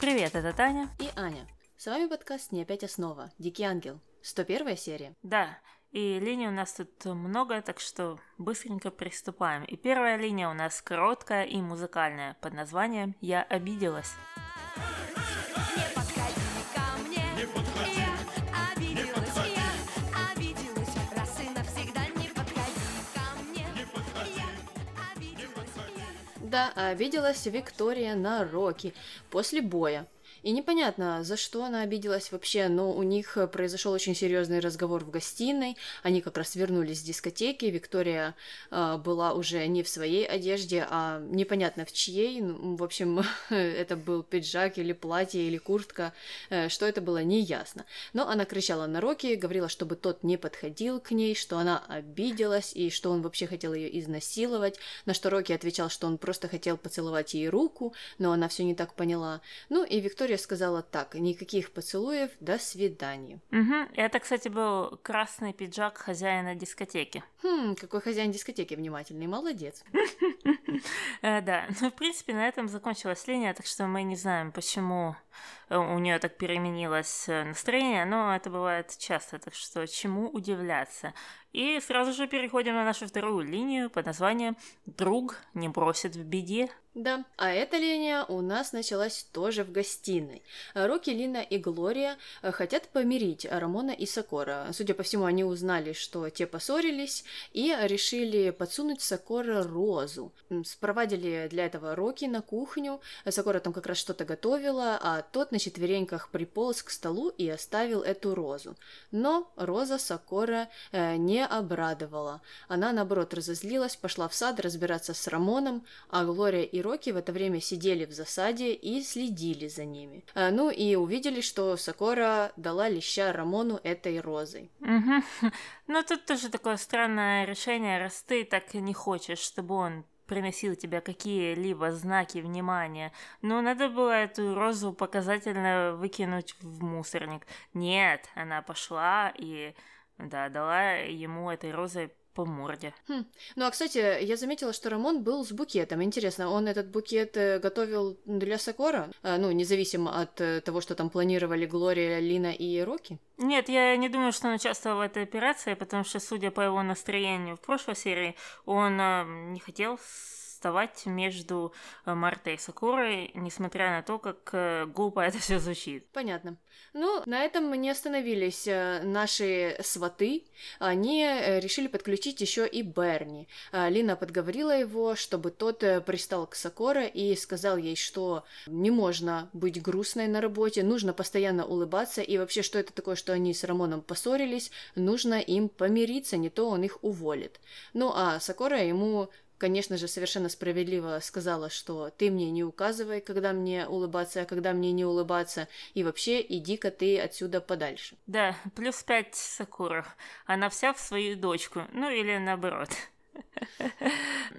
Привет, это Таня. И Аня. С вами подкаст «Не опять основа». Дикий ангел. 101 серия. Да, и линий у нас тут много, так что быстренько приступаем. И первая линия у нас короткая и музыкальная под названием «Я обиделась». Да, обиделась Виктория на Рокки после боя. И непонятно, за что она обиделась вообще, но у них произошел очень серьезный разговор в гостиной. Они как раз вернулись с дискотеки. Виктория э, была уже не в своей одежде, а непонятно в чьей. Ну, в общем, это был пиджак или платье или куртка. Э, что это было, не ясно. Но она кричала на Рокки, говорила, чтобы тот не подходил к ней, что она обиделась и что он вообще хотел ее изнасиловать. На что Рокки отвечал, что он просто хотел поцеловать ей руку, но она все не так поняла. Ну и Виктория сказала так, никаких поцелуев, до свидания. Угу. Это, кстати, был красный пиджак хозяина дискотеки. Хм, какой хозяин дискотеки внимательный, молодец. Э, Да, ну, в принципе, на этом закончилась линия, так что мы не знаем, почему у нее так переменилось э, настроение, но это бывает часто, так что чему удивляться. И сразу же переходим на нашу вторую линию под названием «Друг не бросит в беде». Да, а эта линия у нас началась тоже в гостиной. Рокки, Лина и Глория э, хотят помирить Рамона и Сокора. Судя по всему, они узнали, что те поссорились, и решили подсунуть Сокора розу. Спровадили для этого Рокки на кухню. Сокора там как раз что-то готовила, а тот на четвереньках приполз к столу и оставил эту розу. Но роза Сокора э, не обрадовала. Она, наоборот, разозлилась, пошла в сад разбираться с Рамоном, а Глория и Рокки в это время сидели в засаде и следили за ними. А, ну и увидели, что Сокора дала леща Рамону этой розой. Ну, тут тоже такое странное решение, раз ты так не хочешь, чтобы он приносил тебе какие-либо знаки внимания. Ну, надо было эту розу показательно выкинуть в мусорник. Нет, она пошла и, да, дала ему этой розой по морде. Хм. Ну а кстати, я заметила, что Рамон был с букетом. Интересно, он этот букет э, готовил для Сокора? А, ну, независимо от э, того, что там планировали Глория, Лина и Рокки? Нет, я не думаю, что он участвовал в этой операции, потому что, судя по его настроению в прошлой серии, он э, не хотел вставать между э, Мартой и Сакурой, несмотря на то, как э, глупо это все звучит. Понятно. Ну, на этом мы не остановились. Э, Наши сваты, они решили подключить еще и Берни. Лина подговорила его, чтобы тот пристал к Сокоре и сказал ей, что не можно быть грустной на работе, нужно постоянно улыбаться, и вообще, что это такое, что они с Рамоном поссорились, нужно им помириться, не то он их уволит. Ну, а Сокора ему конечно же, совершенно справедливо сказала, что ты мне не указывай, когда мне улыбаться, а когда мне не улыбаться, и вообще иди-ка ты отсюда подальше. Да, плюс пять Сакура. Она вся в свою дочку. Ну или наоборот.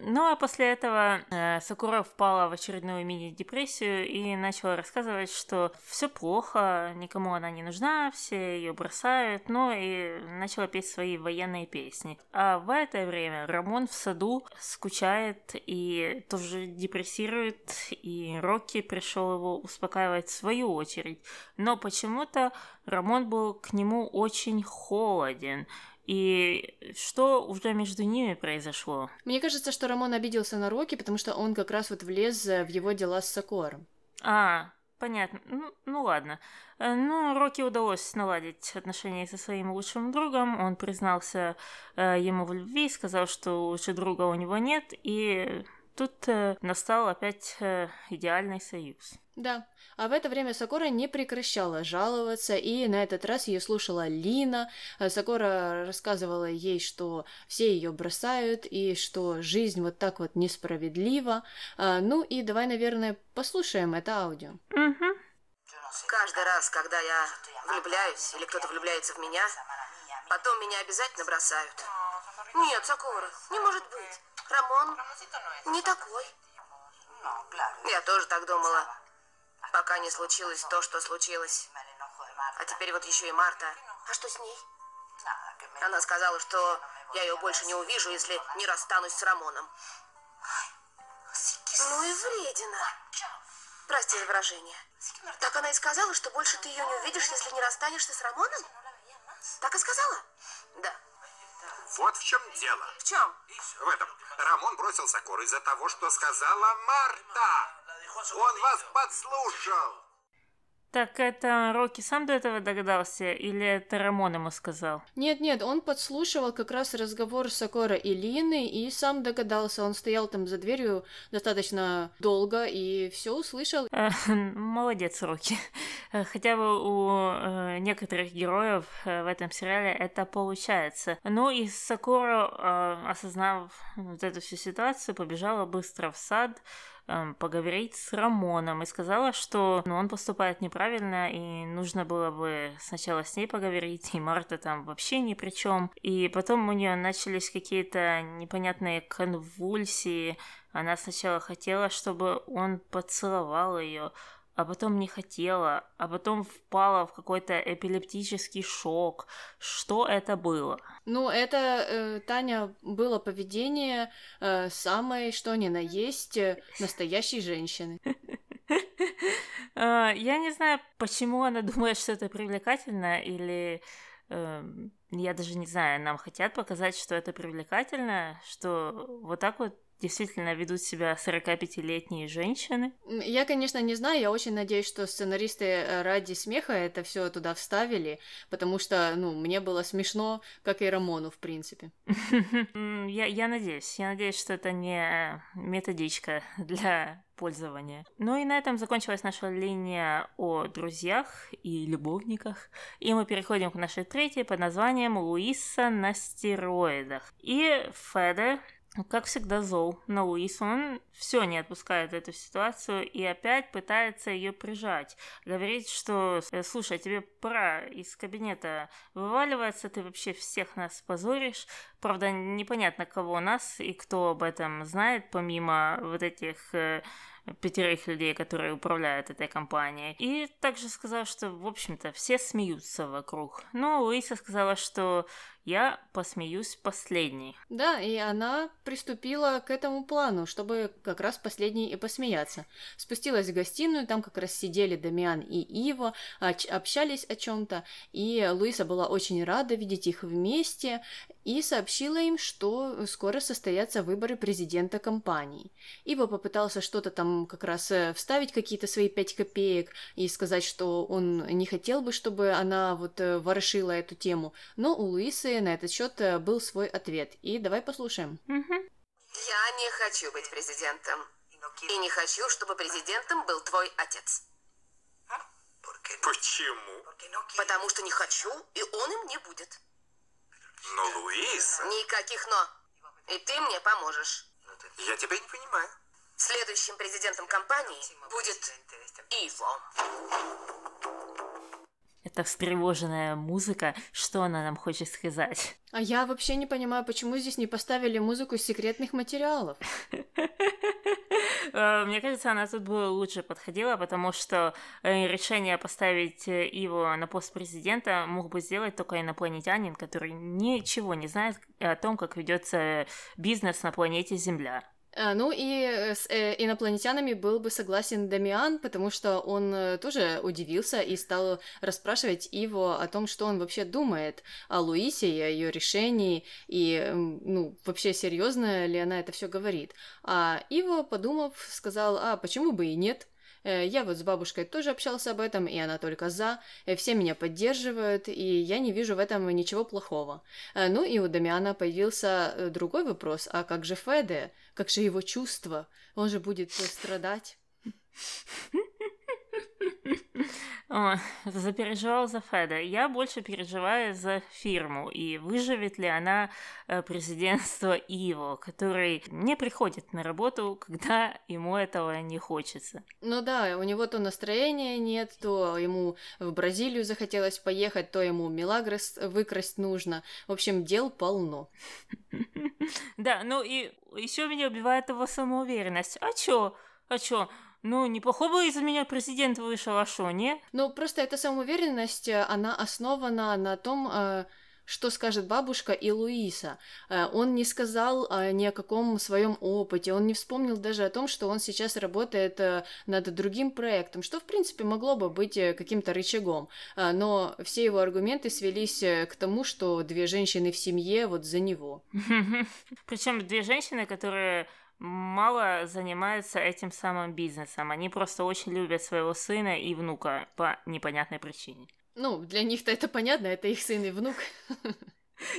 Ну а после этого э, Сакура впала в очередную мини-депрессию и начала рассказывать, что все плохо, никому она не нужна, все ее бросают, ну и начала петь свои военные песни. А в это время Рамон в саду скучает и тоже депрессирует, и Рокки пришел его успокаивать в свою очередь. Но почему-то Рамон был к нему очень холоден. И что уже между ними произошло? Мне кажется, что Рамон обиделся на Рокки, потому что он как раз вот влез э, в его дела с Сокором. А, понятно. Ну, ну ладно. Э, Ну, Рокки удалось наладить отношения со своим лучшим другом. Он признался э, ему в любви, сказал, что лучше друга у него нет, и тут э, настал опять э, идеальный союз. Да. А в это время Сокора не прекращала жаловаться, и на этот раз ее слушала Лина. А Сокора рассказывала ей, что все ее бросают, и что жизнь вот так вот несправедлива. А, Ну и давай, наверное, послушаем это аудио. Угу. Каждый раз, когда я влюбляюсь или кто-то влюбляется в меня, потом меня обязательно бросают. Нет, Сакура, не может быть. Рамон не такой. Я тоже так думала, пока не случилось то, что случилось. А теперь вот еще и Марта. А что с ней? Она сказала, что я ее больше не увижу, если не расстанусь с Рамоном. Ну и вредина. Прости за выражение. Так она и сказала, что больше ты ее не увидишь, если не расстанешься с Рамоном? Так и сказала? Да. Вот в чем дело. В чем? В этом. Рамон бросил Сокору из-за того, что сказала Марта. Он вас подслушал. Так это Рокки сам до этого догадался, или это Рамон ему сказал? Нет-нет, он подслушивал как раз разговор Сокора и Лины и сам догадался. Он стоял там за дверью достаточно долго и все услышал. Э, Молодец, Рокки. Э, Хотя бы у э, некоторых героев в этом сериале это получается. Ну и Сакура, э, осознав вот эту всю ситуацию, побежала быстро в сад, эм, поговорить с Рамоном и сказала, что ну, он поступает неправильно, и нужно было бы сначала с ней поговорить, и Марта там вообще ни при чем. И потом у нее начались какие-то непонятные конвульсии. Она сначала хотела, чтобы он поцеловал ее, а потом не хотела, а потом впала в какой-то эпилептический шок. Что это было? Ну, это, э, Таня, было поведение э, самой, что ни на есть, э, настоящей женщины. Э, Я не знаю, почему она думает, что это привлекательно, или эм, я даже не знаю, нам хотят показать, что это привлекательно, что вот так вот действительно ведут себя 45-летние женщины. Я, конечно, не знаю, я очень надеюсь, что сценаристы э, ради смеха это все туда вставили, потому что, ну, мне было смешно, как и Рамону, в принципе. Я, я надеюсь, я надеюсь, что это не методичка для пользования. Ну и на этом закончилась наша линия о друзьях и любовниках. И мы переходим к нашей третьей под названием «Луиса на стероидах». И Феде, как всегда, зол на Луису. Он все не отпускает эту ситуацию и опять пытается ее прижать. Говорит, что «Э, слушай, тебе пора из кабинета вываливаться, ты вообще всех нас позоришь. Правда, непонятно, кого нас и кто об этом знает, помимо вот этих э, пятерых людей, которые управляют этой компанией. И также сказал, что, в общем-то, все смеются вокруг. Но Луиса сказала, что я посмеюсь последней. Да, и она приступила к этому плану, чтобы как раз последней и посмеяться. Спустилась в гостиную, там как раз сидели Дамиан и оч- общались о чем-то, и Луиса была очень рада видеть их вместе и сообщила им, что скоро состоятся выборы президента компании. Иво попытался что-то там как раз э, вставить, какие-то свои пять копеек, и сказать, что он не хотел бы, чтобы она вот э, ворошила эту тему, но у Луисы на этот счет э, был свой ответ. И давай послушаем. Я не хочу быть президентом. И не хочу, чтобы президентом был твой отец. Почему? Потому что не хочу, и он им не будет. Но Луиса... Никаких «но». И ты мне поможешь. Я тебя не понимаю. Следующим президентом компании будет Иво. Это встревоженная музыка. Что она нам хочет сказать? А я вообще не понимаю, почему здесь не поставили музыку из секретных материалов. Э, Мне кажется, она тут бы лучше подходила, потому что э, решение поставить э, его на пост президента мог бы сделать только инопланетянин, который ничего не знает о том, как ведется бизнес на планете Земля. А, ну и с э, инопланетянами был бы согласен Дамиан, потому что он э, тоже удивился и стал расспрашивать его о том, что он вообще думает о Луисе и о ее решении, и, ну, вообще серьезно ли она это все говорит. А Иво, подумав, сказал, а почему бы и нет? Э, Я вот с бабушкой тоже общался об этом, и она только за. Э, Все меня поддерживают, и я не вижу в этом ничего плохого. Э, Ну и у Дамиана появился другой вопрос, а как же Феде? Как же его чувства? Он же будет страдать. О, запереживал за Феда. Я больше переживаю за фирму, и выживет ли она э, президентство Иво, который не приходит на работу, когда ему этого не хочется. Ну да, у него то настроения нет, то ему в Бразилию захотелось поехать, то ему Мелагрос выкрасть нужно. В общем, дел полно. Да, ну и еще меня убивает его самоуверенность. А чё? А чё? Ну, неплохой бы из меня президент вышел, а шо, не? Ну, просто эта самоуверенность, э, она основана на том, э, что скажет бабушка и Луиса. Э, Он не сказал ни о каком своем опыте, он не вспомнил даже о том, что он сейчас работает над другим проектом, что, в принципе, могло бы быть каким-то рычагом. Но все его аргументы свелись к тому, что две женщины в семье вот за него. Причем две женщины, которые мало занимаются этим самым бизнесом. Они просто очень любят своего сына и внука по непонятной причине. Ну, для них-то это понятно, это их сын и внук.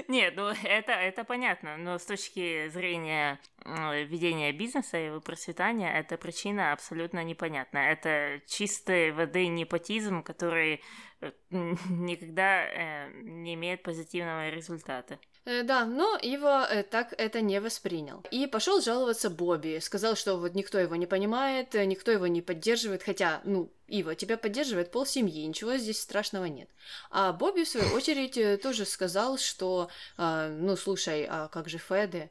Нет, ну это, это понятно, но с точки зрения э, ведения бизнеса и его процветания, эта причина абсолютно непонятна. Это чистой воды непотизм, который э, никогда э, не имеет позитивного результата. Э, Да, но Ива э, так это не воспринял. И пошел жаловаться Бобби. Сказал, что вот никто его не понимает, э, никто его не поддерживает. Хотя, ну, Ива, тебя поддерживает пол семьи, ничего здесь страшного нет. А Бобби, в свою очередь, тоже сказал, что, э, ну, слушай, а как же Феде?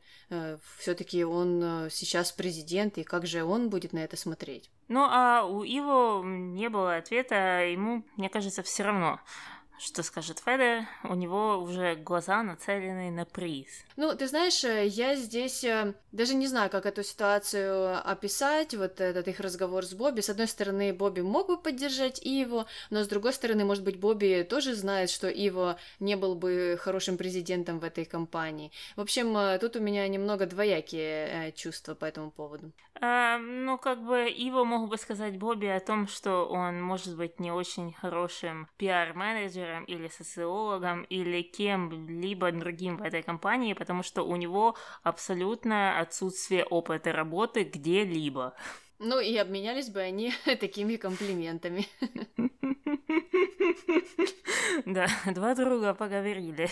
Все-таки он сейчас президент, и как же он будет на это смотреть? Ну, а у Иво не было ответа, ему, мне кажется, все равно. Что скажет Феде, у него уже глаза нацелены на приз. Ну, ты знаешь, э, я здесь э, даже не знаю, как эту ситуацию описать, вот этот их разговор с Бобби. С одной стороны, Бобби мог бы поддержать Иво, но с другой стороны, может быть, Бобби тоже знает, что Иво не был бы хорошим президентом в этой компании. В общем, э, тут у меня немного двоякие э, чувства по этому поводу. А, ну, как бы Иво мог бы сказать Бобби о том, что он может быть не очень хорошим пиар-менеджером или социологом или кем-либо другим в этой компании, потому что у него абсолютное отсутствие опыта работы где-либо. Ну, и обменялись бы они такими комплиментами. Да, два друга поговорили.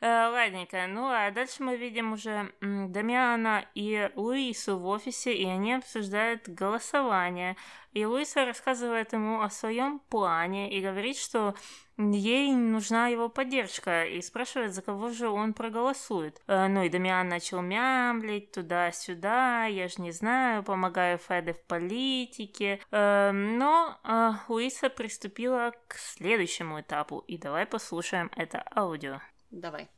Э, Ладненько, ну а дальше мы видим уже Дамиана и Луису в офисе, и они обсуждают голосование. И Луиса рассказывает ему о своем плане и говорит, что ей нужна его поддержка, и спрашивает, за кого же он проголосует. Э, Ну и Дамиан начал мямлить туда-сюда, я ж не знаю, помогаю Феде в политике. Э, Но э, Луиса приступила к следующему этапу, и давай послушаем это аудио. Давай.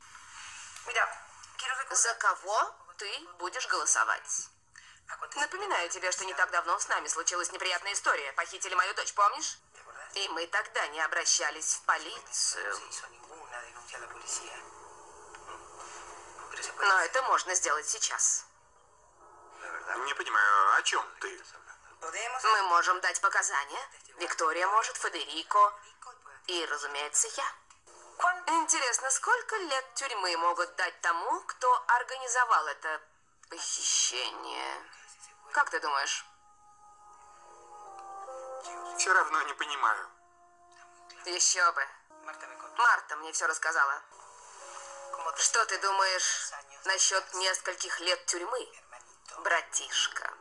За кого ты будешь голосовать? Напоминаю тебе, что не так давно с нами случилась неприятная история. Похитили мою дочь, помнишь? И мы тогда не обращались в полицию. Но это можно сделать сейчас. Не понимаю, о чем ты? Мы можем дать показания. Виктория может, Федерико и, разумеется, я. Интересно, сколько лет тюрьмы могут дать тому, кто организовал это похищение? Как ты думаешь? Все равно не понимаю. Еще бы. Марта мне все рассказала. Что ты думаешь насчет нескольких лет тюрьмы, братишка?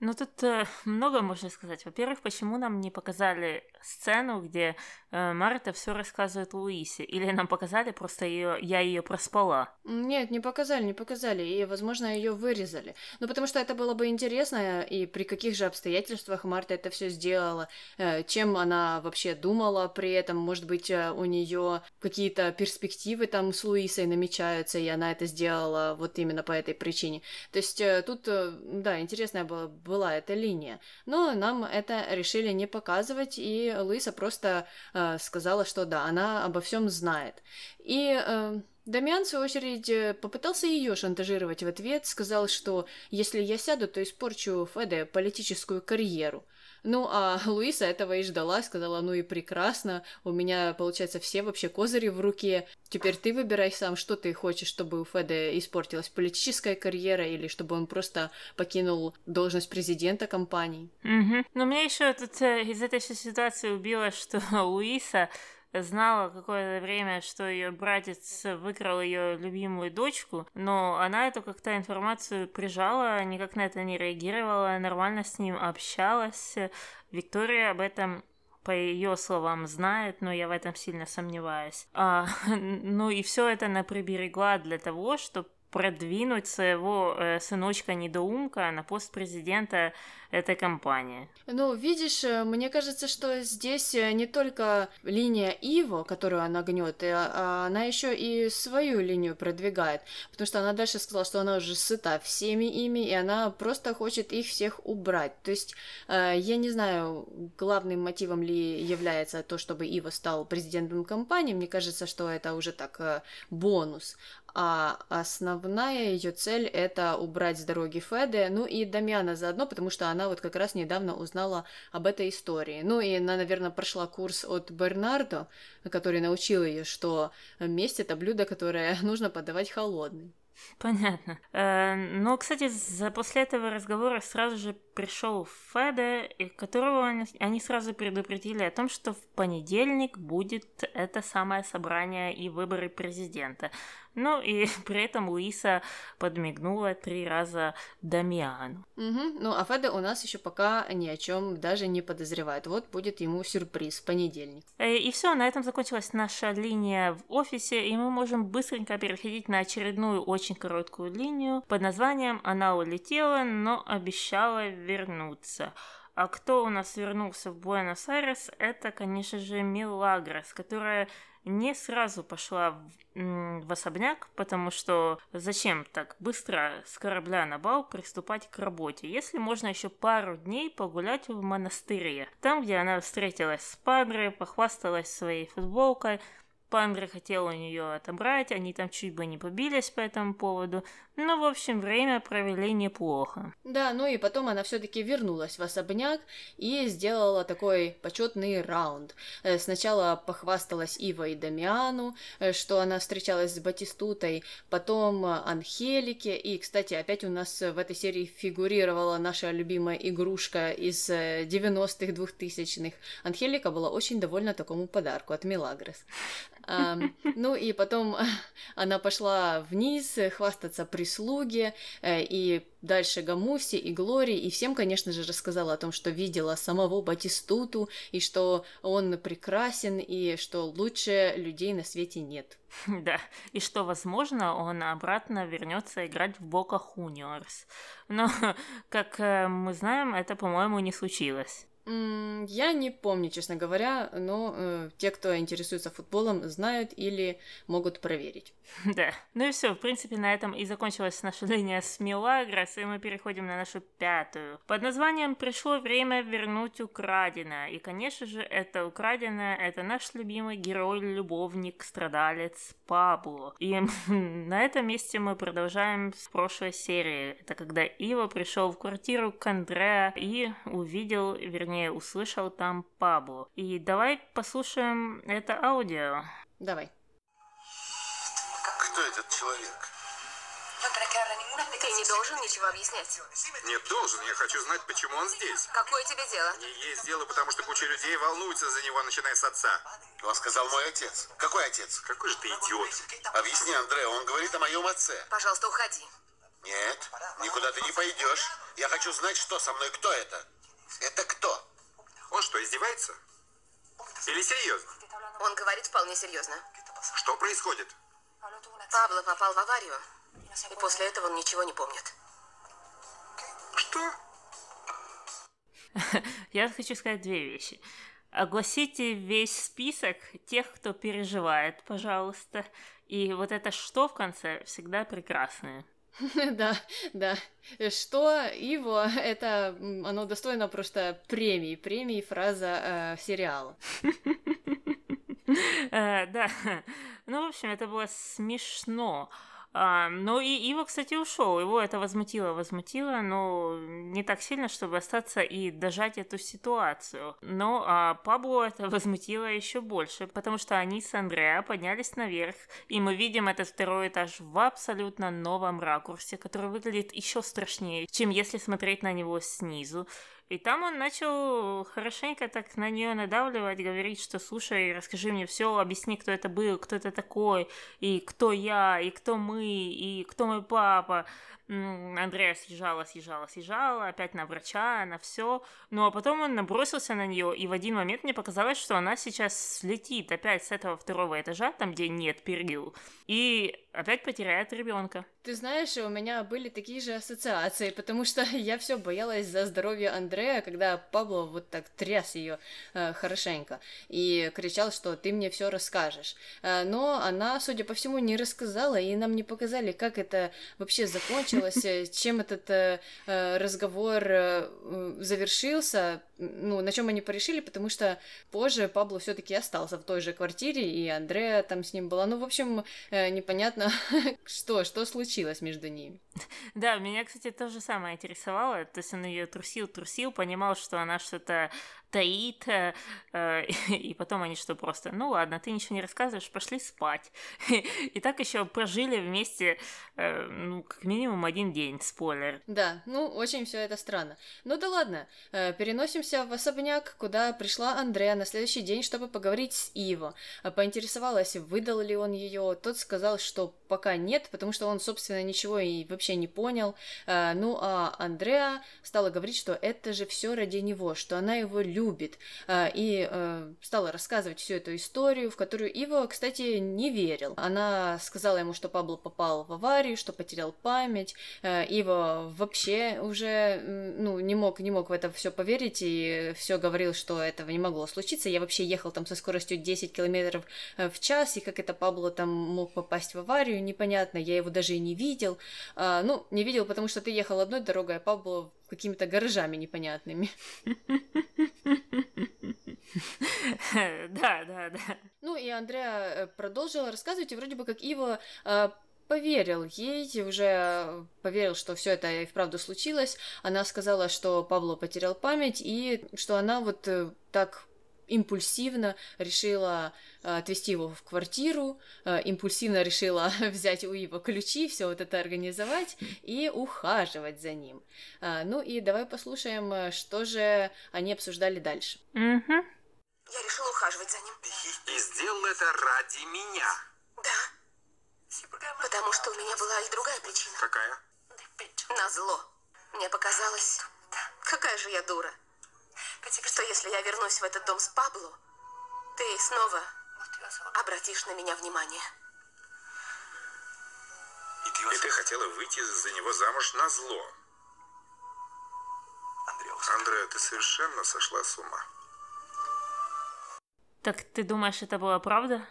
Ну, тут э, много можно сказать. Во-первых, почему нам не показали сцену, где э, Марта все рассказывает Луисе? Или нам показали, просто ее, я ее проспала? Нет, не показали, не показали, и, возможно, ее вырезали. Ну, потому что это было бы интересно, и при каких же обстоятельствах Марта это все сделала, э, чем она вообще думала при этом, может быть, э, у нее какие-то перспективы там с Луисой намечаются, и она это сделала вот именно по этой причине. То есть э, тут, э, да, интересная была, была эта линия, но нам это решили не показывать, и Луиса просто э, сказала, что да, она обо всем знает. И э, Дамиан, в свою очередь, э, попытался ее шантажировать в ответ, сказал, что если я сяду, то испорчу Феде политическую карьеру. Ну, а Луиса этого и ждала, сказала, ну и прекрасно, у меня, получается, все вообще козыри в руке, теперь ты выбирай сам, что ты хочешь, чтобы у Феде испортилась политическая карьера или чтобы он просто покинул должность президента компании. Мгм. Но меня еще тут э, из этой всей ситуации убило, что Луиса знала какое-то время, что ее братец выкрал ее любимую дочку, но она эту как-то информацию прижала, никак на это не реагировала, нормально с ним общалась. Виктория об этом по ее словам знает, но я в этом сильно сомневаюсь. А, ну и все это она приберегла для того, чтобы продвинуть своего э, сыночка-недоумка на пост президента этой компании. Ну, видишь, э, мне кажется, что здесь э, не только линия Иво, которую она гнет, а она еще и свою линию продвигает, потому что она дальше сказала, что она уже сыта всеми ими, и она просто хочет их всех убрать. То есть, э, я не знаю, главным мотивом ли является то, чтобы Иво стал президентом компании, мне кажется, что это уже так бонус а основная ее цель это убрать с дороги Феды, ну и Дамьяна заодно, потому что она вот как раз недавно узнала об этой истории. Ну и она, наверное, прошла курс от Бернардо, который научил ее, что месть это блюдо, которое нужно подавать холодным. Понятно. Э, но, кстати, за, после этого разговора сразу же пришел Феде, которого они сразу предупредили о том, что в понедельник будет это самое собрание и выборы президента. Ну и при этом Луиса подмигнула три раза Дамиану. Угу. Ну а Феда у нас еще пока ни о чем даже не подозревает. Вот будет ему сюрприз в понедельник. Э, и все, на этом закончилась наша линия в офисе, и мы можем быстренько переходить на очередную очень короткую линию под названием «Она улетела, но обещала вернуться». А кто у нас вернулся в Буэнос-Айрес, это, конечно же, Милагрос, которая не сразу пошла в, в особняк, потому что зачем так быстро с корабля на бал приступать к работе, если можно еще пару дней погулять в монастыре, там, где она встретилась с Падре, похвасталась своей футболкой, Пандра хотел у нее отобрать, они там чуть бы не побились по этому поводу. Ну, в общем, время провели неплохо. Да, ну и потом она все-таки вернулась в особняк и сделала такой почетный раунд. Э, сначала похвасталась Ива и Дамиану, э, что она встречалась с Батистутой, потом Анхелике, и, кстати, опять у нас в этой серии фигурировала наша любимая игрушка из 90-х, э, 2000-х. Анхелика была очень довольна такому подарку от Милагрос. Ну и потом она пошла вниз хвастаться прислуге, э, и дальше Гамуси и Глории, и всем, конечно же, рассказала о том, что видела самого Батистуту, и что он прекрасен, и что лучше людей на свете нет. Да, и что, возможно, он обратно вернется играть в Бока Хуниорс. Но, как э, мы знаем, это, по-моему, не случилось. Я не помню, честно говоря, но э, те, кто интересуется футболом, знают или могут проверить. Да. Ну и все, в принципе, на этом и закончилась наша линия с Милагрос, и мы переходим на нашу пятую. Под названием «Пришло время вернуть украденное». И, конечно же, это украденное, это наш любимый герой, любовник, страдалец Пабло. И на этом месте мы продолжаем с прошлой серии. Это когда Ива пришел в квартиру к Андреа и увидел, вернее, вернее, услышал там Пабло. И давай послушаем это аудио. Давай. Кто этот человек? Ты не должен ничего объяснять. Нет, должен. Я хочу знать, почему он здесь. Какое тебе дело? Не есть дело, потому что куча людей волнуется за него, начиная с отца. Он сказал мой отец. Какой отец? Какой же ты идиот. Объясни, Андре, он говорит о моем отце. Пожалуйста, уходи. Нет, никуда ты не пойдешь. Я хочу знать, что со мной, кто это. Это кто? Он что, издевается? Или серьезно? Он говорит вполне серьезно. Что происходит? Пабло попал в аварию, и после этого он ничего не помнит. Что? Я хочу сказать две вещи. Огласите весь список тех, кто переживает, пожалуйста. И вот это что в конце всегда прекрасное. Да, да. Что его, это оно достойно просто премии, премии фраза э, сериала. Э, да. Ну, в общем, это было смешно. А, ну и Ива, кстати, ушел. Его это возмутило, возмутило, но не так сильно, чтобы остаться и дожать эту ситуацию. Но а Пабло это возмутило еще больше, потому что они с Андреа поднялись наверх, и мы видим этот второй этаж в абсолютно новом ракурсе, который выглядит еще страшнее, чем если смотреть на него снизу. И там он начал хорошенько так на нее надавливать, говорить, что слушай, расскажи мне все, объясни, кто это был, кто это такой, и кто я, и кто мы, и кто мой папа. Андрея съезжала, съезжала, съезжала, опять на врача, на все. Ну а потом он набросился на нее, и в один момент мне показалось, что она сейчас слетит опять с этого второго этажа, там, где нет перил, и опять потеряет ребенка. Ты знаешь, у меня были такие же ассоциации, потому что я все боялась за здоровье Андрея, когда Пабло вот так тряс ее э, хорошенько и кричал, что ты мне все расскажешь. Э, но она, судя по всему, не рассказала, и нам не показали, как это вообще закончилось, э, чем этот э, э, разговор э, завершился, ну, на чем они порешили, потому что позже Пабло все-таки остался в той же квартире, и Андрея там с ним была. Ну, в общем, э, непонятно, что, что случилось между ними. Да, меня, кстати, то же самое интересовало. То есть он ее трусил, трусил, понимал, что она что-то таит, э, э, и потом они что просто, ну ладно, ты ничего не рассказываешь, пошли спать. И так еще прожили вместе, э, ну, как минимум один день, спойлер. Да, ну, очень все это странно. Ну да ладно, э, переносимся в особняк, куда пришла Андрея на следующий день, чтобы поговорить с Иво. Э, Поинтересовалась, выдал ли он ее. Тот сказал, что пока нет, потому что он, собственно, ничего и вообще не понял. Э, Ну а Андреа стала говорить, что это же все ради него, что она его любит. Э, И э, стала рассказывать всю эту историю, в которую Иво, кстати, не верил. Она сказала ему, что Пабло попал в аварию, что потерял память. Иво вообще уже ну, не мог, не мог в это все поверить и все говорил, что этого не могло случиться. Я вообще ехал там со скоростью 10 километров в час, и как это Пабло там мог попасть в аварию, непонятно. Я его даже и не видел. А, ну, не видел, потому что ты ехал одной дорогой, а Пабло какими-то гаражами непонятными. Да, да, да. Ну и Андреа э, продолжила рассказывать, и вроде бы как Ива поверил ей, уже поверил, что все это и вправду случилось. Она сказала, что Пабло потерял память, и что она вот э, так импульсивно решила э, отвезти его в квартиру, э, импульсивно решила взять у Ива ключи, все вот это организовать и ухаживать за ним. А, ну и давай послушаем, э, что же они обсуждали дальше. Мгм. Я решила ухаживать за ним. И сделал это ради меня. Да. Потому что у меня была и другая причина. Какая? Назло. Мне показалось, какая же я дура, что если я вернусь в этот дом с Пабло, ты снова обратишь на меня внимание. И ты хотела выйти за него замуж на зло. Андреа, ты совершенно сошла с ума. Так ты думаешь, это была правда?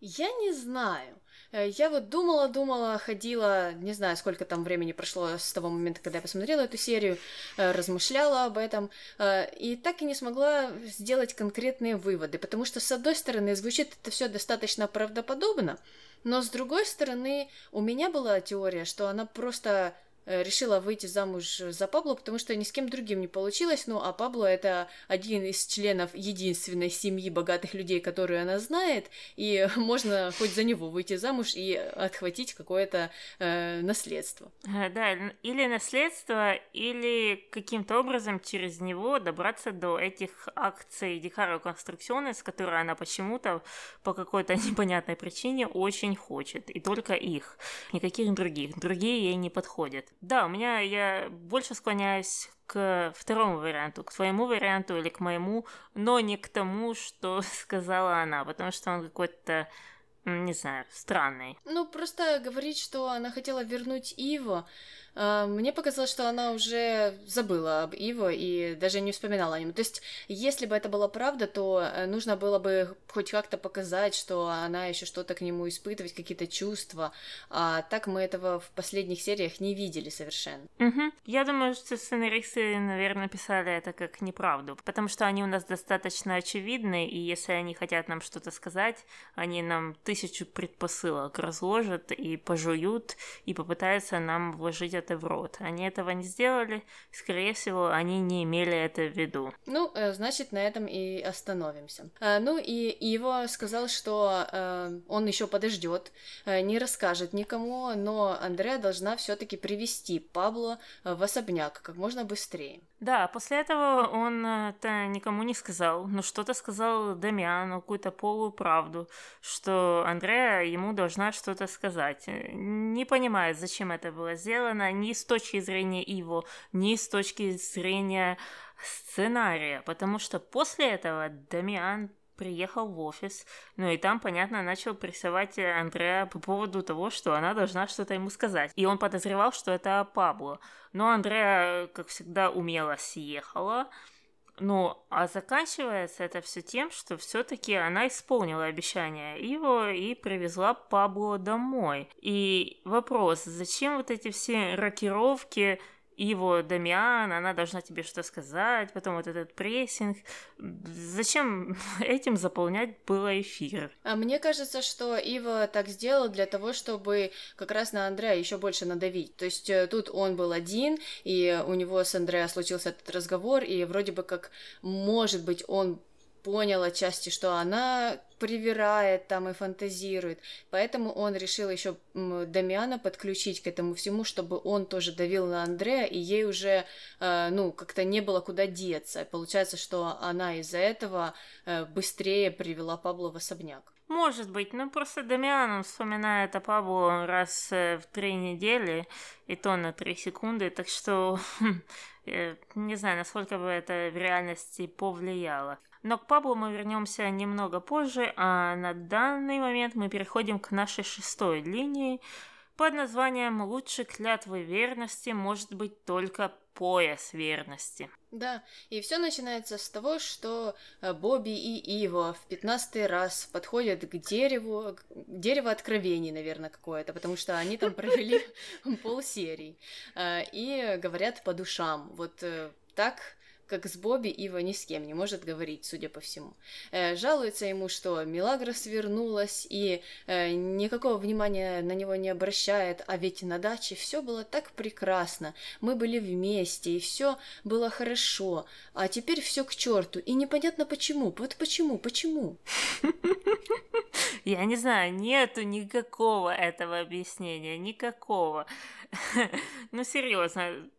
Я не знаю. Э, Я вот думала, думала, ходила, не знаю, сколько там времени прошло с того момента, когда я посмотрела эту серию, э, размышляла об этом, э, и так и не смогла сделать конкретные выводы, потому что, с одной стороны, звучит это все достаточно правдоподобно, но с другой стороны, у меня была теория, что она просто решила выйти замуж за Пабло, потому что ни с кем другим не получилось, ну а Пабло это один из членов единственной семьи богатых людей, которую она знает, и можно хоть за него выйти замуж и отхватить какое-то э, наследство. Э, Да, или наследство, или каким-то образом через него добраться до этих акций Дикаро Конструкционес, которые она почему-то по какой-то непонятной причине очень хочет. И только их. Никаких других. Другие ей не подходят. Да, у меня я больше склоняюсь к второму варианту, к твоему варианту или к моему, но не к тому, что сказала она, потому что он какой-то, не знаю, странный. Ну, просто говорить, что она хотела вернуть э, мне показалось, что она уже забыла об Иво и даже не вспоминала о нем. То есть, если бы это была правда, то э, нужно было бы хоть как-то показать, что она еще что-то к нему испытывает, какие-то чувства. А так мы этого в последних сериях не видели совершенно. Мгм. Я думаю, что сценаристы, наверное, писали это как неправду, потому что они у нас достаточно очевидны, и если они хотят нам что-то сказать, они нам тысячу предпосылок разложат и пожуют, и попытаются нам вложить это в рот. Они этого не сделали, скорее всего, они не имели это в виду. Ну, э, значит, на этом и остановимся. Э, Ну и Иво сказал, что э, он еще подождет, э, не расскажет никому, но Андреа должна все-таки привести Пабло в особняк как можно быстрее. Да, после этого он это никому не сказал, но что-то сказал Дамиану, какую-то полуправду, что Андреа ему должна что-то сказать. Э, Не понимает, зачем это было сделано, ни с точки зрения его, ни с точки зрения сценария, потому что после этого Дамиан приехал в офис, ну и там, понятно, начал прессовать Андреа по поводу того, что она должна что-то ему сказать. И он подозревал, что это Пабло. Но Андреа, как всегда, умело съехала. Ну, а заканчивается это все тем, что все-таки она исполнила обещание Иво и привезла Пабло домой. И вопрос, зачем вот эти все рокировки его Дамиан, она должна тебе что сказать, потом вот этот прессинг. Зачем этим заполнять было эфир? А мне кажется, что Ива так сделал для того, чтобы как раз на Андрея еще больше надавить. То есть э, тут он был один, и у него с Андреа случился этот разговор, и вроде бы как, может быть, он понял отчасти, что она привирает там и фантазирует. Поэтому он решил еще Дамиана подключить к этому всему, чтобы он тоже давил на Андрея, и ей уже, э, ну, как-то не было куда деться. Получается, что она из-за этого э, быстрее привела Пабло в особняк. Может быть, ну просто Дамиан вспоминает о Пабло раз э, в три недели, и то на три секунды, так что э, не знаю, насколько бы это в реальности повлияло. Но к Паблу мы вернемся немного позже, а на данный момент мы переходим к нашей шестой линии под названием «Лучше клятвы верности может быть только пояс верности». Да, и все начинается с того, что э, Бобби и Иво в пятнадцатый раз подходят к дереву, к- дерево откровений, наверное, какое-то, потому что они там провели полсерии, э, и говорят по душам. Вот э, так как с Бобби Ива ни с кем не может говорить, судя по всему. Э, жалуется ему, что Милагрос вернулась и э, никакого внимания на него не обращает, а ведь на даче все было так прекрасно, мы были вместе, и все было хорошо, а теперь все к черту, и непонятно почему, вот почему, почему. Я не знаю, нету никакого этого объяснения, никакого. Ну, серьезно,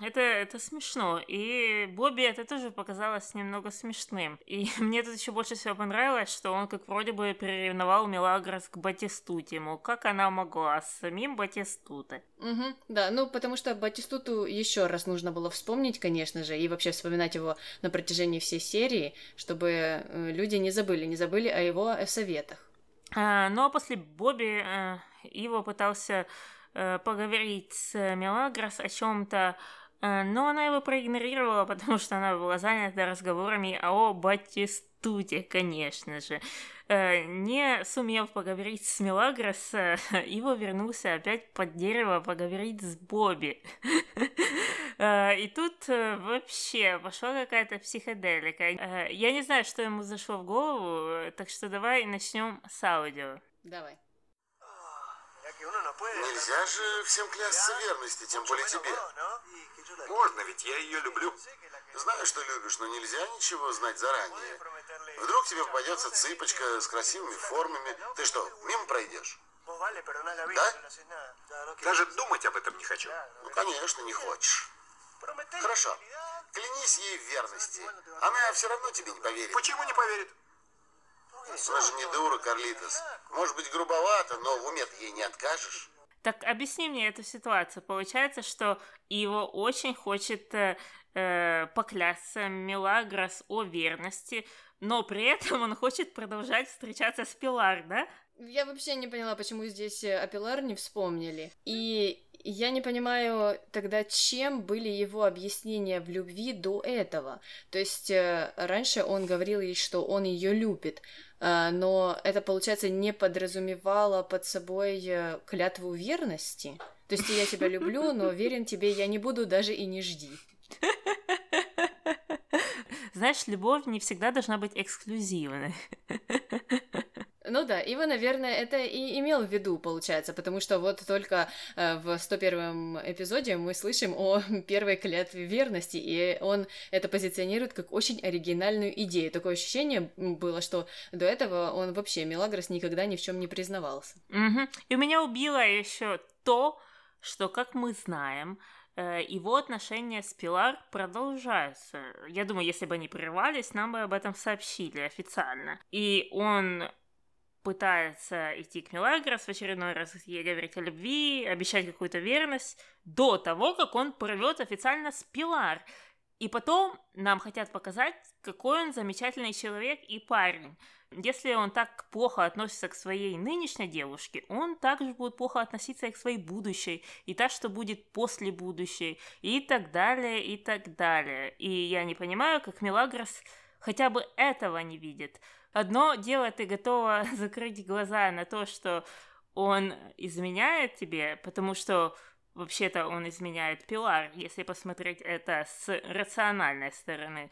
это, это смешно. И Бобби это тоже показалось немного смешным. И мне тут еще больше всего понравилось, что он как вроде бы приревновал Мелагрос к Батистуте. Мол, как она могла с самим Батистутой. Мгм, да, ну потому что Батистуту еще раз нужно было вспомнить, конечно же, и вообще вспоминать его на протяжении всей серии, чтобы э, люди не забыли, не забыли о его советах. А, ну а после Бобби э, Иво пытался поговорить с Мелагрос о чем-то, но она его проигнорировала, потому что она была занята разговорами о Батистуте, конечно же. Э, Не сумев поговорить с Мелагрос, э, Иво вернулся опять под дерево поговорить с Бобби. Э, И тут э, вообще пошла какая-то психоделика. Э, Я не знаю, что ему зашло в голову, э, так что давай начнем с аудио. Давай. Нельзя же всем клясться верности, тем более тебе. Можно, ведь я ее люблю. Знаю, что любишь, но нельзя ничего знать заранее. Вдруг тебе попадется цыпочка с красивыми формами. Ты что, мимо пройдешь? Да? Даже думать об этом не хочу. Ну, конечно, не хочешь. Хорошо. Клянись ей в верности. Она все равно тебе не поверит. Почему не поверит? Она же не дура, Карлитос. Может быть, грубовато, но в уме ей не откажешь. Так объясни мне эту ситуацию. Получается, что его очень хочет э, э, поклясться Мелагрос о верности, но при этом он хочет продолжать встречаться с Пилар, да? Я вообще не поняла, почему здесь э, о Пилар не вспомнили. И я не понимаю тогда, чем были его объяснения в любви до этого. То есть э, раньше он говорил ей, что он ее любит, но это, получается, не подразумевало под собой э, клятву верности. То есть я тебя люблю, но верен тебе я не буду, даже и не жди. Знаешь, любовь не всегда должна быть эксклюзивной. Ну да, Ива, наверное, это и имел в виду, получается, потому что вот только э, в 101 эпизоде мы слышим о первой клятве верности, и он это позиционирует как очень оригинальную идею. Такое ощущение было, что до этого он вообще, Мелагрос, никогда ни в чем не признавался. Мгм. И меня убило еще то, что, как мы знаем, э, его отношения с Пилар продолжаются. Я думаю, если бы они прервались, нам бы об этом сообщили официально. И он пытается идти к Мелагрос в очередной раз ей говорить о любви, обещать какую-то верность, до того, как он порвет официально с Пилар. И потом нам хотят показать, какой он замечательный человек и парень. Если он так плохо относится к своей нынешней девушке, он также будет плохо относиться и к своей будущей, и та, что будет после будущей, и так далее, и так далее. И я не понимаю, как Мелагрос хотя бы этого не видит. Одно дело, ты готова закрыть глаза на то, что он изменяет тебе, потому что Вообще-то он изменяет Пилар, если посмотреть это с рациональной стороны.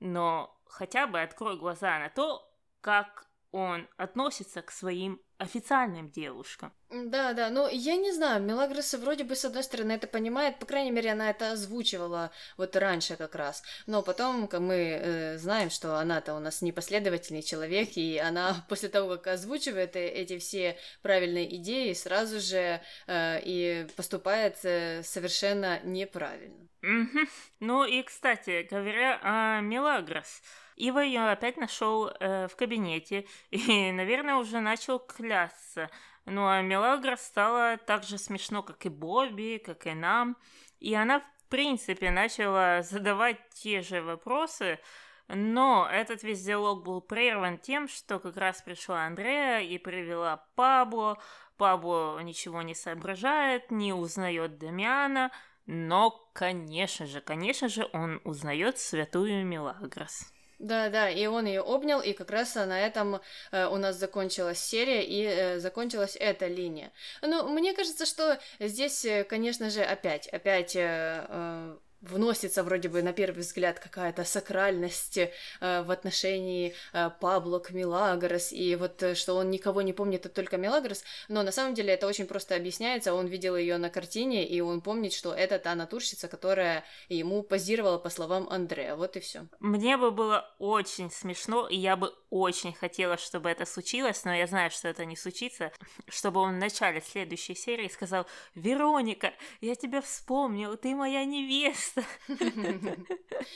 Но хотя бы открой глаза на то, как он относится к своим официальным девушкам. Да, да, ну я не знаю, Мелагрос вроде бы с одной стороны это понимает, по крайней мере она это озвучивала вот раньше как раз, но потом как мы э, знаем, что она-то у нас непоследовательный человек, и она после того, как озвучивает э, эти все правильные идеи, сразу же э, и поступает э, совершенно неправильно. Угу. Ну и, кстати, говоря о Мелагрос, Ива ее опять нашел э, в кабинете и, наверное, уже начал клясться. Ну а Мелагра стала так же смешно, как и Бобби, как и нам. И она, в принципе, начала задавать те же вопросы, но этот весь диалог был прерван тем, что как раз пришла Андрея и привела Пабло. Пабло ничего не соображает, не узнает Дамиана, но, конечно же, конечно же, он узнает святую Мелагрос. Да, да, и он ее обнял, и как раз на этом э, у нас закончилась серия, и э, закончилась эта линия. Ну, мне кажется, что здесь, э, конечно же, опять, опять э, э, вносится вроде бы на первый взгляд какая-то сакральность э, в отношении э, Пабло к Милагрос, и вот э, что он никого не помнит, это только Милагрос, но на самом деле это очень просто объясняется, он видел ее на картине, и он помнит, что это та натурщица, которая ему позировала по словам Андрея, вот и все. Мне бы было очень смешно, и я бы очень хотела, чтобы это случилось, но я знаю, что это не случится, чтобы он в начале следующей серии сказал «Вероника, я тебя вспомнил, ты моя невеста!» Место.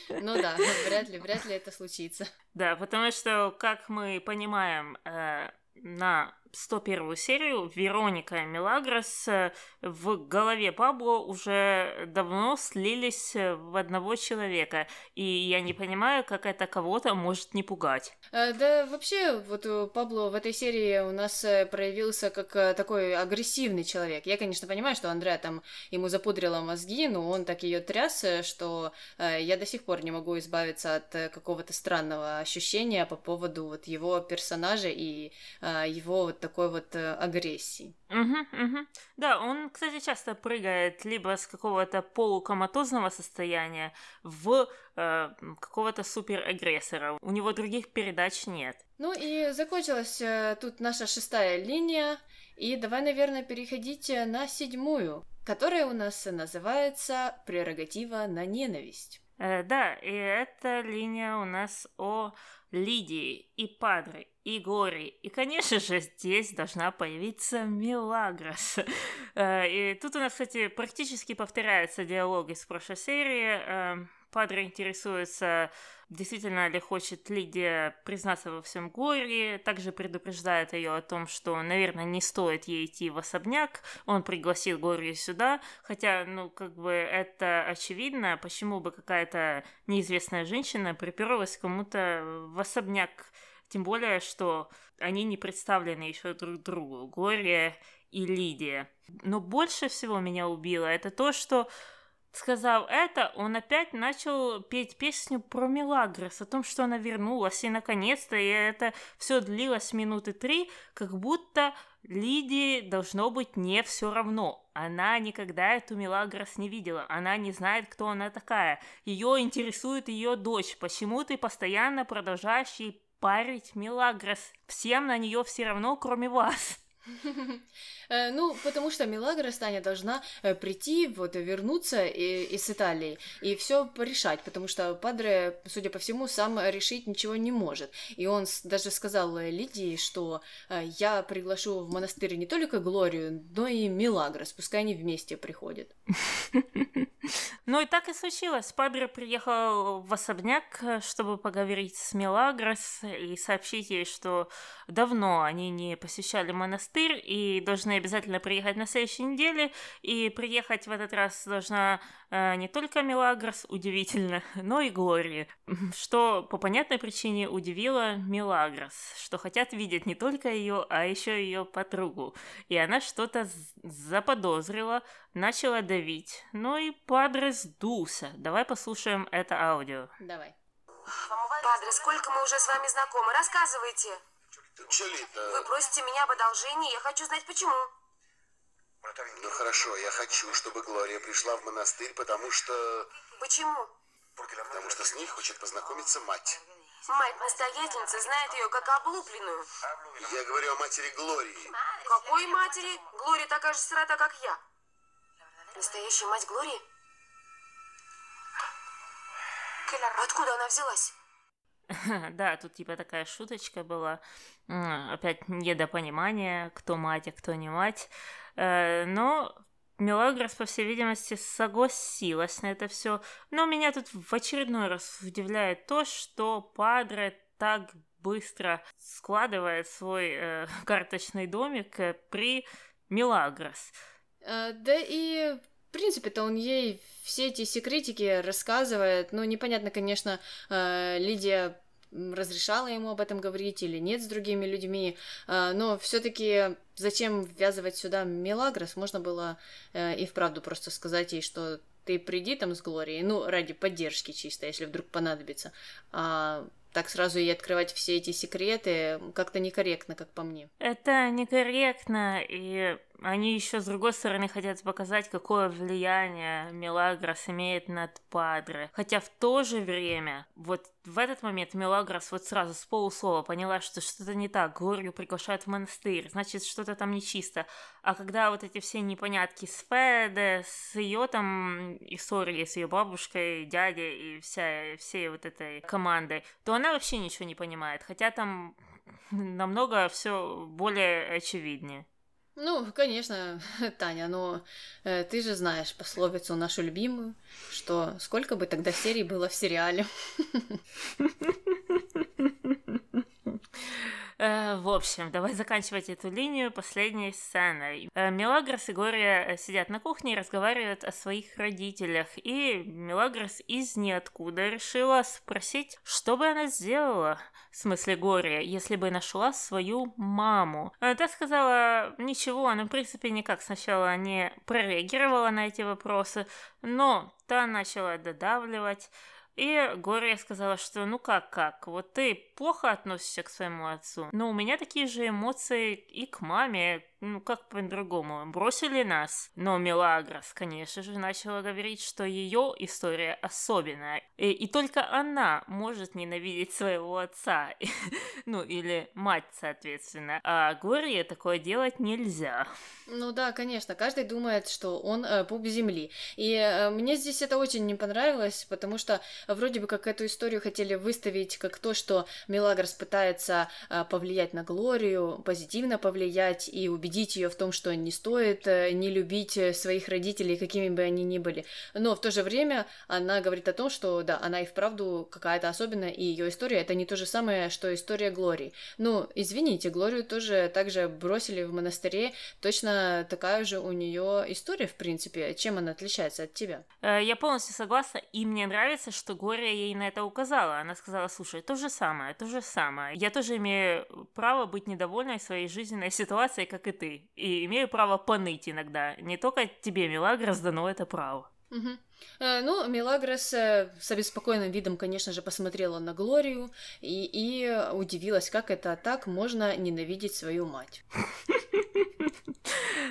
Ну да, вряд ли, вряд ли это случится. Да, потому что, как мы понимаем, э, на 101 серию Вероника Мелагрос э, в голове Пабло уже давно слились э, в одного человека, и я не понимаю, как это кого-то может не пугать. А, да, вообще, вот Пабло в этой серии у нас проявился как такой агрессивный человек. Я, конечно, понимаю, что Андреа там ему запудрила мозги, но он так ее тряс, что я до сих пор не могу избавиться от какого-то странного ощущения по поводу вот его персонажа и его вот такой вот э, агрессии. Угу, угу. Да, он, кстати, часто прыгает либо с какого-то полукоматозного состояния в э, какого-то суперагрессора. У него других передач нет. Ну и закончилась э, тут наша шестая линия. И давай, наверное, переходите на седьмую, которая у нас называется «Прерогатива на ненависть». Э, да, и эта линия у нас о Лидии и Падре и Гори. И, конечно же, здесь должна появиться Мелагрос. Э, и тут у нас, кстати, практически повторяются диалоги с прошлой серии. Э, Падре интересуется, действительно ли хочет Лидия признаться во всем горе, также предупреждает ее о том, что, наверное, не стоит ей идти в особняк, он пригласил Горию сюда, хотя, ну, как бы это очевидно, почему бы какая-то неизвестная женщина приперлась кому-то в особняк, тем более, что они не представлены еще друг другу, Глория и Лидия. Но больше всего меня убило это то, что Сказав это, он опять начал петь песню про Мелагрос, о том, что она вернулась, и наконец-то, и это все длилось минуты три, как будто Лидии должно быть не все равно. Она никогда эту Мелагрос не видела, она не знает, кто она такая. Ее интересует ее дочь. Почему ты постоянно продолжаешь ей парить Мелагрос? Всем на нее все равно, кроме вас. Э, Ну, потому что Милагрос Таня должна э, прийти, вот, вернуться из Италии и все порешать, потому что Падре, судя по всему, сам решить ничего не может. И он даже сказал э, Лидии, что я приглашу в монастырь не только Глорию, но и Милагрос, пускай они вместе приходят. Ну и так и случилось. Падре приехал в особняк, чтобы поговорить с Мелагрос и сообщить ей, что давно они не посещали монастырь и должны обязательно приехать на следующей неделе. И приехать в этот раз должна э, не только Мелагрос, удивительно, но и Глория. Что по понятной причине удивило Мелагрос, что хотят видеть не только ее, а еще ее подругу. И она что-то заподозрила, начала давить. Ну и Падре сдулся. Давай послушаем это аудио. Давай. Падре, сколько мы уже с вами знакомы? Рассказывайте. Вы просите меня об одолжении, я хочу знать почему. ну хорошо, я хочу, чтобы Глория пришла в монастырь, потому что... Почему? Потому что с ней хочет познакомиться мать. Мать-настоятельница знает ее как облупленную. Я говорю о матери Глории. Какой матери? Глория такая же сирота, как я. Настоящая мать Глории? Откуда она взялась? Да, тут типа такая шуточка была. Опять недопонимание, кто мать, а кто не мать. Э, Но Мелагрос, по всей видимости, согласилась на это все. Но меня тут в очередной раз удивляет то, что Падре так быстро складывает свой э, карточный домик э, при Мелагрос. Э, Да и, в принципе-то, он ей все эти секретики рассказывает. Ну, непонятно, конечно, Лидия разрешала ему об этом говорить или нет с другими людьми, э, но все-таки зачем ввязывать сюда Мелагрос? Можно было э, и вправду просто сказать ей, что ты приди там с Глорией, ну, ради поддержки чисто, если вдруг понадобится. А так сразу ей открывать все эти секреты как-то некорректно, как по мне. Это некорректно, и они еще с другой стороны хотят показать, какое влияние Мелагрос имеет над Падре. Хотя в то же время, вот в этот момент Мелагрос вот сразу с полуслова поняла, что что-то не так, Глорию приглашают в монастырь, значит, что-то там нечисто. А когда вот эти все непонятки с Феде, с ее там историей, с ее бабушкой, дядей и вся, всей вот этой командой, то она вообще ничего не понимает. Хотя там намного все более очевиднее. Ну, конечно, Таня, но э, ты же знаешь пословицу нашу любимую, что сколько бы тогда серий было в сериале. Э, В общем, давай заканчивать эту линию последней сценой. Э, Мелагрос и Глория сидят на кухне и разговаривают о своих родителях. И Мелагрос из ниоткуда решила спросить, что бы она сделала, в смысле Глория, если бы нашла свою маму. Э, Та сказала ничего, она в принципе никак сначала не прореагировала на эти вопросы, но та начала додавливать. И Глория сказала, что ну как как, вот ты плохо относишься к своему отцу, но у меня такие же эмоции и к маме, ну как по-другому, бросили нас. Но Мелагрос, конечно же, начала говорить, что ее история особенная, и, и только она может ненавидеть своего отца, ну или мать, соответственно, а Глории такое делать нельзя. Ну да, конечно, каждый думает, что он э, пуп земли. И э, мне здесь это очень не понравилось, потому что вроде бы как эту историю хотели выставить как то, что Мелагрос пытается э, повлиять на Глорию, позитивно повлиять и убедить ее в том, что не стоит э, не любить э, своих родителей, какими бы они ни были. Но в то же время она говорит о том, что да, она и вправду какая-то особенная, и ее история это не то же самое, что история Глории. Ну, извините, Глорию тоже также бросили в монастыре, точно такая же у нее история, в принципе. Чем она отличается от тебя? Э, Я полностью согласна, и мне нравится, что Глория ей на это указала. Она сказала, слушай, то же самое, то же самое. Я тоже имею право быть недовольной своей жизненной ситуацией, как и ты. И имею право поныть иногда. Не только тебе, Мелагрос, дано это право. Э, Ну, Мелагрос э, с обеспокоенным видом, конечно же, посмотрела на Глорию и, и удивилась, как это так можно ненавидеть свою мать.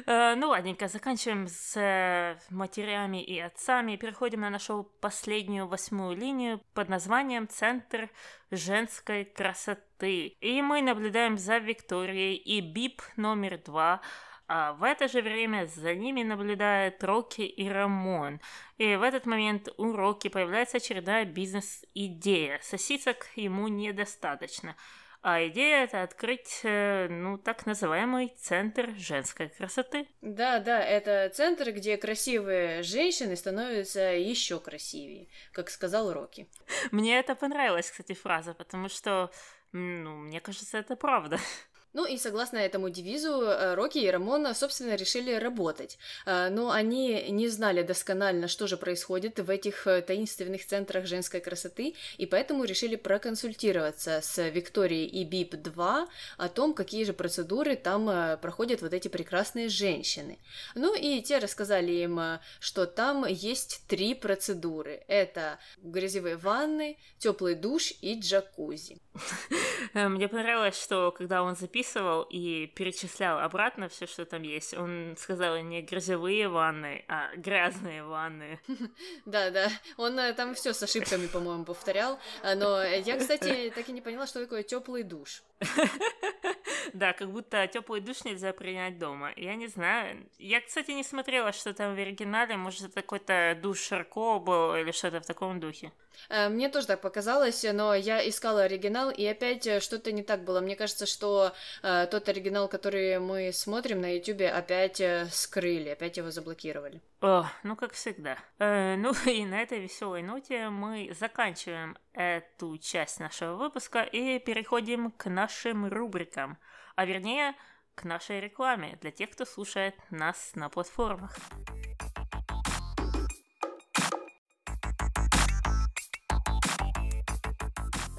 Э, Ну, ладненько, заканчиваем с матерями и отцами переходим на нашу последнюю восьмую линию под названием «Центр женской красоты». Красоты. И мы наблюдаем за Викторией и Бип номер два, а в это же время за ними наблюдают Рокки и Рамон. И в этот момент у Рокки появляется очередная бизнес-идея. Сосисок ему недостаточно. А идея это открыть, э, ну, так называемый центр женской красоты. Да, да, это центр, где красивые женщины становятся еще красивее, как сказал Рокки. Мне это понравилась, кстати, фраза, потому что, ну, мне кажется, это правда. Ну и согласно этому девизу, э, Рокки и Рамона, собственно, решили работать. Э, Но они не знали досконально, что же происходит в этих э, таинственных центрах женской красоты, и поэтому решили проконсультироваться с Викторией и Бип-2 о том, какие же процедуры там проходят вот эти прекрасные женщины. Ну и те рассказали им, что там есть три процедуры. Это грязевые ванны, теплый душ и джакузи. Мне понравилось, что когда он записывал и перечислял обратно все, что там есть, он сказал не грязевые ванны, а грязные ванны. Да, да, он э, там все с ошибками, по-моему, повторял. А, Но я, кстати, так и не поняла, что такое теплый душ. Да, как будто теплый душ нельзя принять дома. Я не знаю. Я, кстати, не смотрела, что там в оригинале. Может, это какой-то душ Шарко был или что-то в таком духе. Э, Мне тоже так показалось, но я искала оригинал, и опять э, что-то не так было. Мне кажется, что э, тот оригинал, который мы смотрим на Ютубе, опять скрыли, опять его заблокировали. О, ну как всегда. Э, ну и на этой веселой ноте мы заканчиваем эту часть нашего выпуска и переходим к нашим рубрикам, а вернее к нашей рекламе для тех, кто слушает нас на платформах.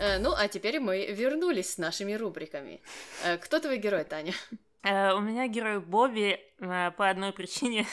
Э, Ну, а теперь мы вернулись с нашими рубриками. Э, Кто твой герой, Таня? Э, У меня герой Бобби по одной причине,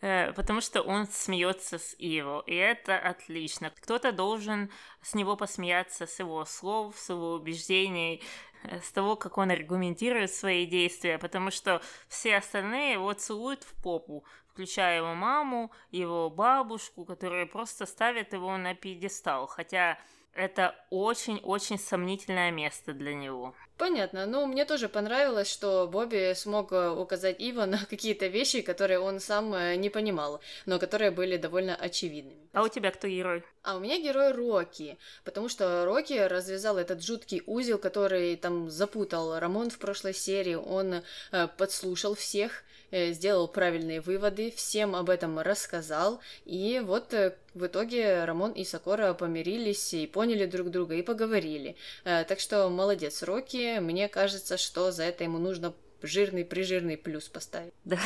потому что он смеется с Иво, и это отлично. Кто-то должен с него посмеяться, с его слов, с его убеждений, с того, как он аргументирует свои действия, потому что все остальные его целуют в попу, включая его маму, его бабушку, которые просто ставят его на пьедестал, хотя это очень-очень сомнительное место для него. Понятно. Ну, мне тоже понравилось, что Бобби смог э, указать Ива на какие-то вещи, которые он сам э, не понимал, но которые были довольно очевидными. А у тебя кто герой? А у меня герой Рокки, потому что Рокки развязал этот жуткий узел, который там запутал Рамон в прошлой серии. Он э, подслушал всех, сделал правильные выводы, всем об этом рассказал, и вот э, в итоге Рамон и Сокора помирились и поняли друг друга и поговорили. Э, так что молодец Рокки, мне кажется, что за это ему нужно жирный-прижирный плюс поставить. Да,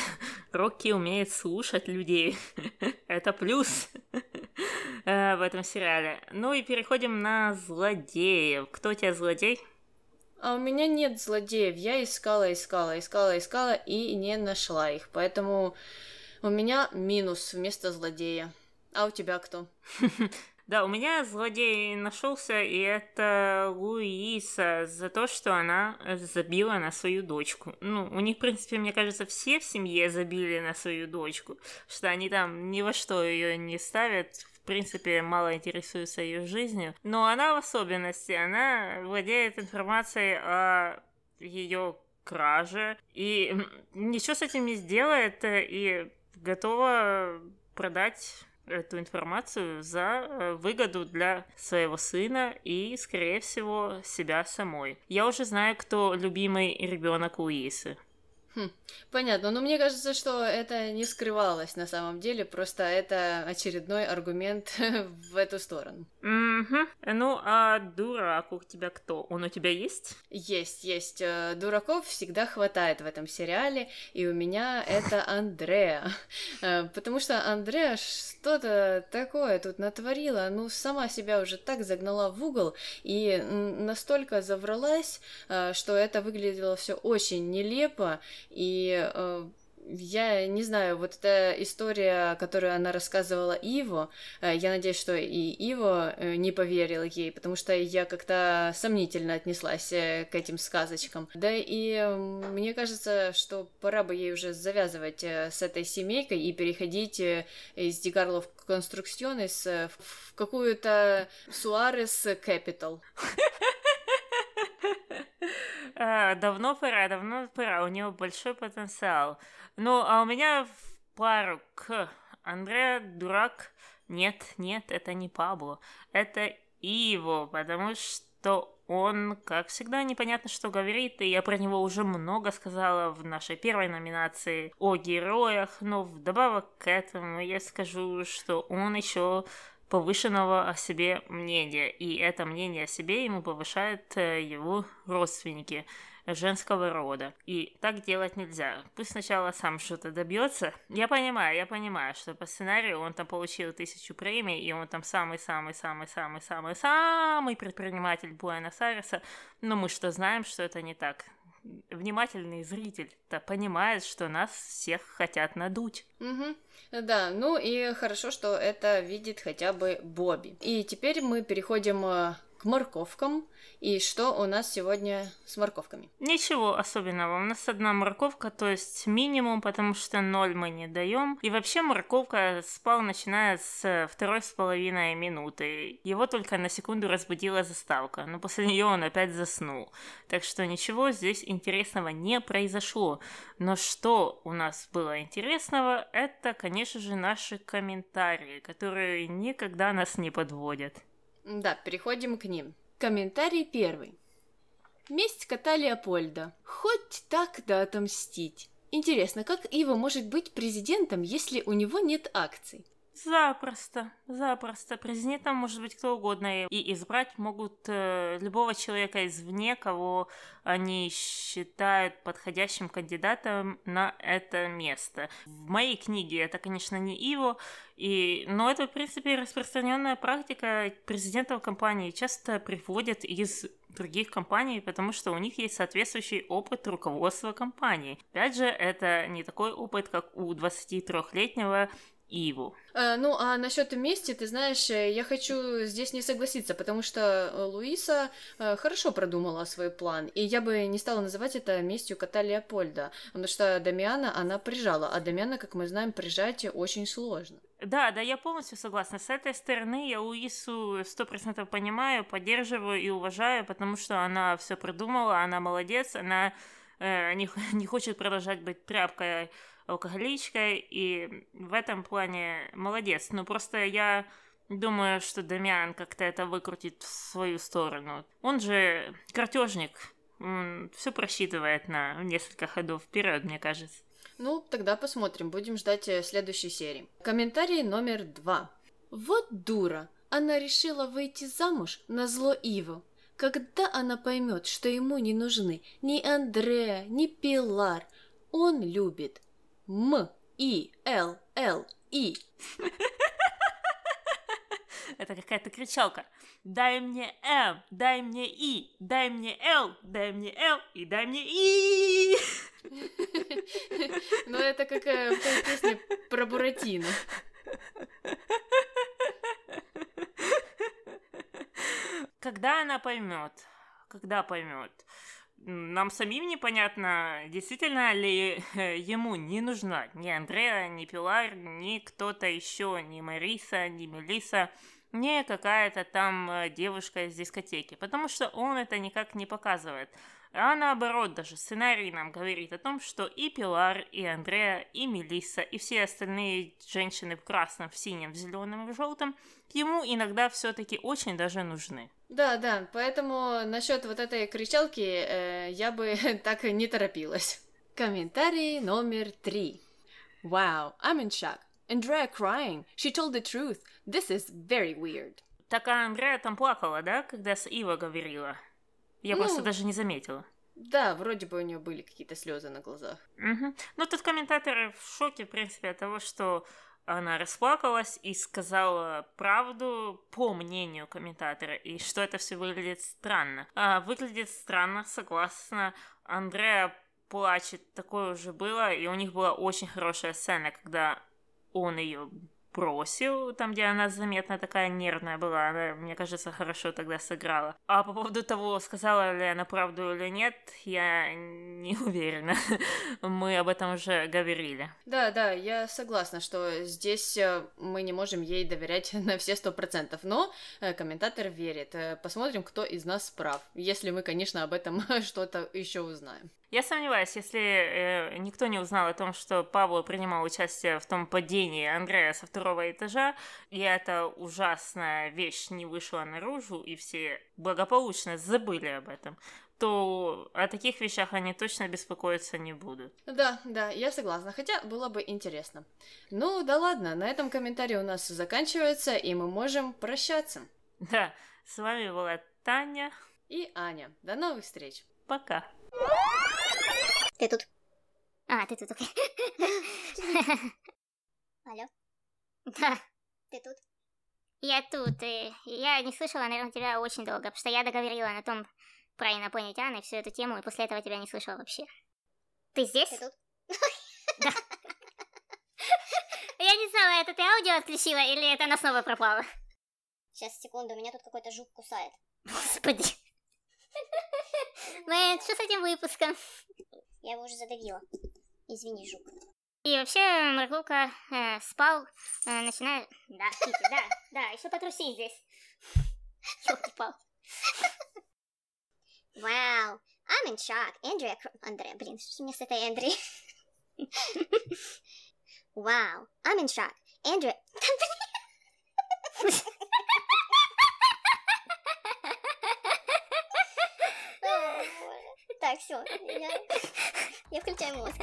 Рокки умеет слушать людей. Это плюс э, в этом сериале. Ну и переходим на злодеев. Кто у тебя злодей? А у меня нет злодеев. Я искала, искала, искала, искала и не нашла их. Поэтому у меня минус вместо злодея. А у тебя кто? Да, у меня злодей нашелся, и это Луиса за то, что она забила на свою дочку. Ну, у них, в принципе, мне кажется, все в семье забили на свою дочку, что они там ни во что ее не ставят, в принципе, мало интересуются ее жизнью. Но она в особенности, она владеет информацией о ее краже, и ничего с этим не сделает, э, и готова продать эту информацию за э, выгоду для своего сына и, скорее всего, себя самой. Я уже знаю, кто любимый ребенок Луисы. Понятно, но мне кажется, что это не скрывалось на самом деле, просто это очередной аргумент в эту сторону. Мгм. Ну, а дурак у тебя кто? Он у тебя есть? Есть, есть. э, Дураков всегда хватает в этом сериале, и у меня это Андреа. Э, Потому что Андреа что-то такое тут натворила, ну, сама себя уже так загнала в угол и настолько завралась, э, что это выглядело все очень нелепо, и э, я не знаю, вот эта история, которую она рассказывала Иво, э, я надеюсь, что и Иво э, не поверил ей, потому что я как-то сомнительно отнеслась э, к этим сказочкам. Да и мне кажется, что пора бы ей уже завязывать с этой семейкой и переходить из Дигарлов Конструкционес в какую-то Суарес Capital. А, давно пора, давно пора, у него большой потенциал. Ну, а у меня в пару к Андреа дурак. Нет, нет, это не Пабло, это Иво, потому что он, как всегда, непонятно, что говорит, и я про него уже много сказала в нашей первой номинации о героях, но вдобавок к этому я скажу, что он еще повышенного о себе мнения, и это мнение о себе ему повышают э, его родственники женского рода. И так делать нельзя. Пусть сначала сам что-то добьется. Я понимаю, я понимаю, что по сценарию он там получил тысячу премий, и он там самый-самый-самый-самый-самый предприниматель Буэнос-Айреса, но мы что знаем, что это не так внимательный зритель-то понимает, что нас всех хотят надуть. Угу. Да, ну и хорошо, что это видит хотя бы Бобби. И теперь мы переходим э, к морковкам. И что у нас сегодня с морковками? Ничего особенного. У нас одна морковка, то есть минимум, потому что ноль мы не даем. И вообще морковка спал начиная с второй с половиной минуты. Его только на секунду разбудила заставка, но после нее он опять заснул. Так что ничего здесь интересного не произошло. Но что у нас было интересного, это, конечно же, наши комментарии, которые никогда нас не подводят. Да, переходим к ним. Комментарий первый. Месть кота Леопольда. Хоть так да отомстить. Интересно, как Ива может быть президентом, если у него нет акций? Запросто, запросто. Президентом может быть кто угодно, и избрать могут э, любого человека извне, кого они считают подходящим кандидатом на это место. В моей книге это, конечно, не Иво, и, но это, в принципе, распространенная практика президентов компании часто приводят из других компаний, потому что у них есть соответствующий опыт руководства компании. Опять же, это не такой опыт, как у 23-летнего Иву. Э, ну, а насчет мести, ты знаешь, э, я хочу здесь не согласиться, потому что э, Луиса хорошо продумала свой план, и я бы не стала называть это местью кота Леопольда, потому что Дамиана она прижала, а Дамиана, как мы знаем, прижать очень сложно. Да, да, я полностью согласна. С этой стороны я Луису сто процентов понимаю, поддерживаю и уважаю, потому что она все придумала, она молодец, она э, не, не хочет продолжать быть тряпкой алкоголичкой, и в этом плане молодец. Но просто я думаю, что Дамиан как-то это выкрутит в свою сторону. Он же картежник, все просчитывает на несколько ходов вперед, мне кажется. Ну, тогда посмотрим, будем ждать э, следующей серии. Комментарий номер два. Вот дура, она решила выйти замуж на зло Иву. Когда она поймет, что ему не нужны ни Андреа, ни Пилар, он любит М, И, Л, Л, И. Это какая-то кричалка. Дай мне М, дай мне И, дай мне Л, дай мне Л и дай мне И. Ну, это как в той песне про Буратино. Когда она поймет? Когда поймет? Нам самим непонятно, действительно ли ему не нужна ни Андреа, ни Пилар, ни кто-то еще, ни Мариса, ни Мелиса, не какая-то там э, девушка из дискотеки, потому что он это никак не показывает. А наоборот, даже сценарий нам говорит о том, что и Пилар, и Андреа, и Мелисса, и все остальные женщины в красном, в синем, в зеленом и в желтом ему иногда все-таки очень даже нужны. Да, да, поэтому насчет вот этой кричалки э, я бы так не торопилась. Комментарий номер три. Wow, I'm in shock. Andrea crying. She told the truth. This is very weird. Так а Андреа там плакала, да, когда с Ива говорила? Я ну, просто даже не заметила. Да, вроде бы у нее были какие-то слезы на глазах. Угу. Ну, тут комментаторы в шоке, в принципе, от того, что она расплакалась и сказала правду по мнению комментатора, и что это все выглядит странно. А, выглядит странно, согласна. Андреа плачет, такое уже было, и у них была очень хорошая сцена, когда он ее бросил, там, где она заметно такая нервная была, она, мне кажется, хорошо тогда сыграла. А по поводу того, сказала ли она правду или нет, я не уверена. Мы об этом уже говорили. Да, да, я согласна, что здесь э, мы не можем ей доверять на все сто процентов, но э, комментатор верит. Э, Посмотрим, кто из нас прав, если мы, конечно, об этом что-то еще узнаем. Я сомневаюсь, если э, никто не узнал о том, что Павло принимал участие в том падении Андрея со второго этажа, и эта ужасная вещь не вышла наружу, и все благополучно забыли об этом, то о таких вещах они точно беспокоиться не будут. Да, да, я согласна, хотя было бы интересно. Ну да ладно, на этом комментарий у нас заканчивается, и мы можем прощаться. Да, с вами была Таня. И Аня. До новых встреч. Пока. Ты тут? А, ты тут, окей. Алло? Да. Ты тут? Я тут. И я не слышала, наверное, тебя очень долго, потому что я договорила на том про инопланетян и всю эту тему, и после этого тебя не слышала вообще. Ты здесь? Ты тут? Да. Я не знала, это ты аудио отключила или это она снова пропала? Сейчас, секунду, меня тут какой-то жук кусает. Господи. Мэн, что с этим выпуском? Я его уже задавила. Извини, жук. И вообще, Маргулка э, спал, э, начиная... Да, Кити, да, да, еще потруси здесь. Ёлки-пал. Вау, I'm in shock. Андрея... Андрея, блин, что мне с этой Эндри? Вау, I'm in shock. Андрея... Так, все, я, я включаю мозг.